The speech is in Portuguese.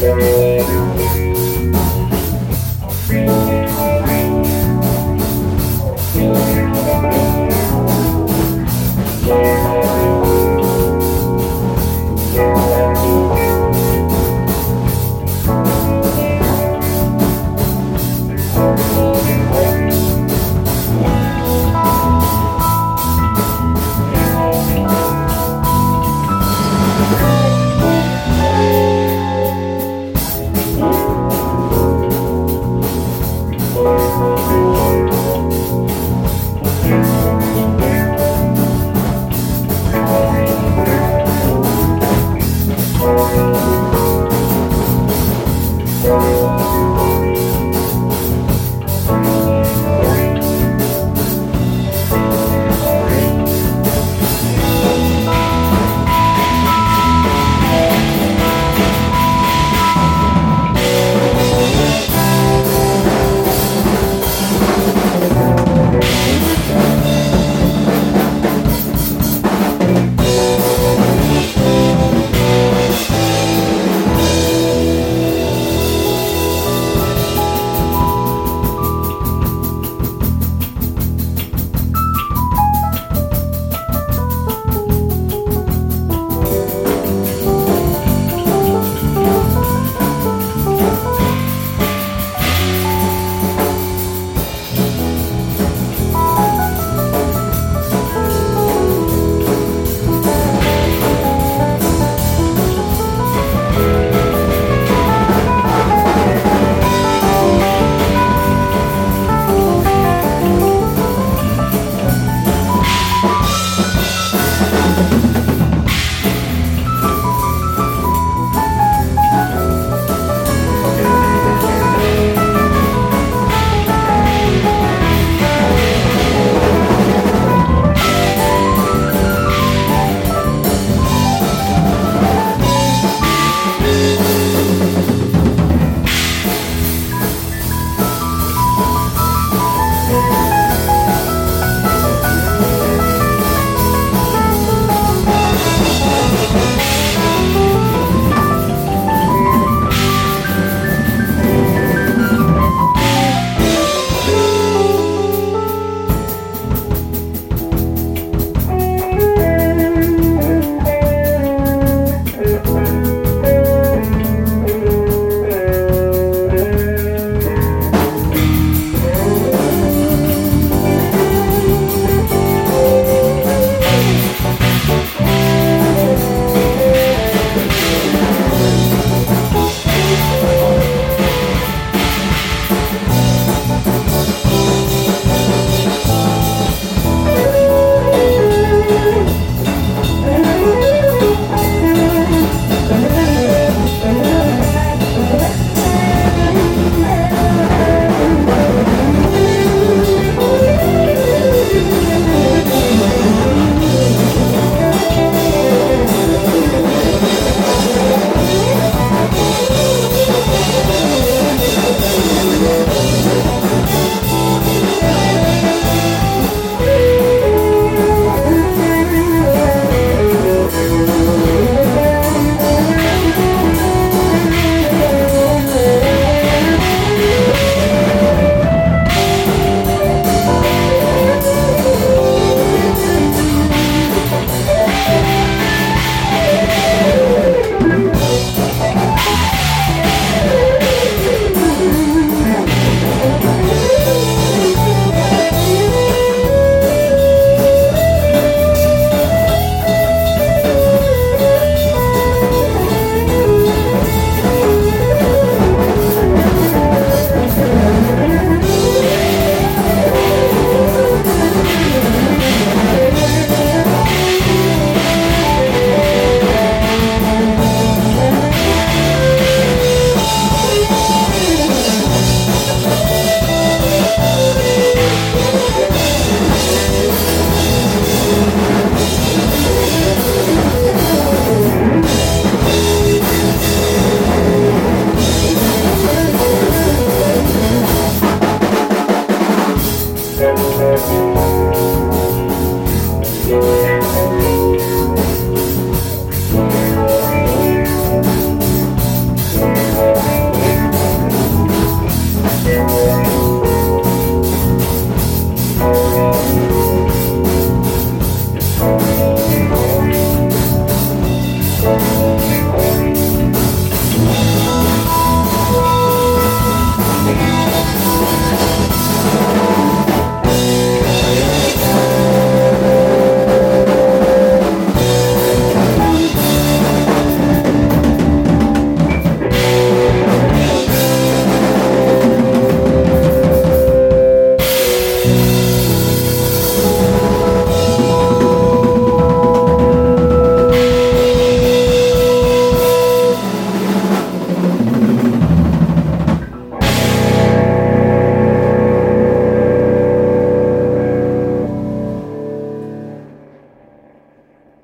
Música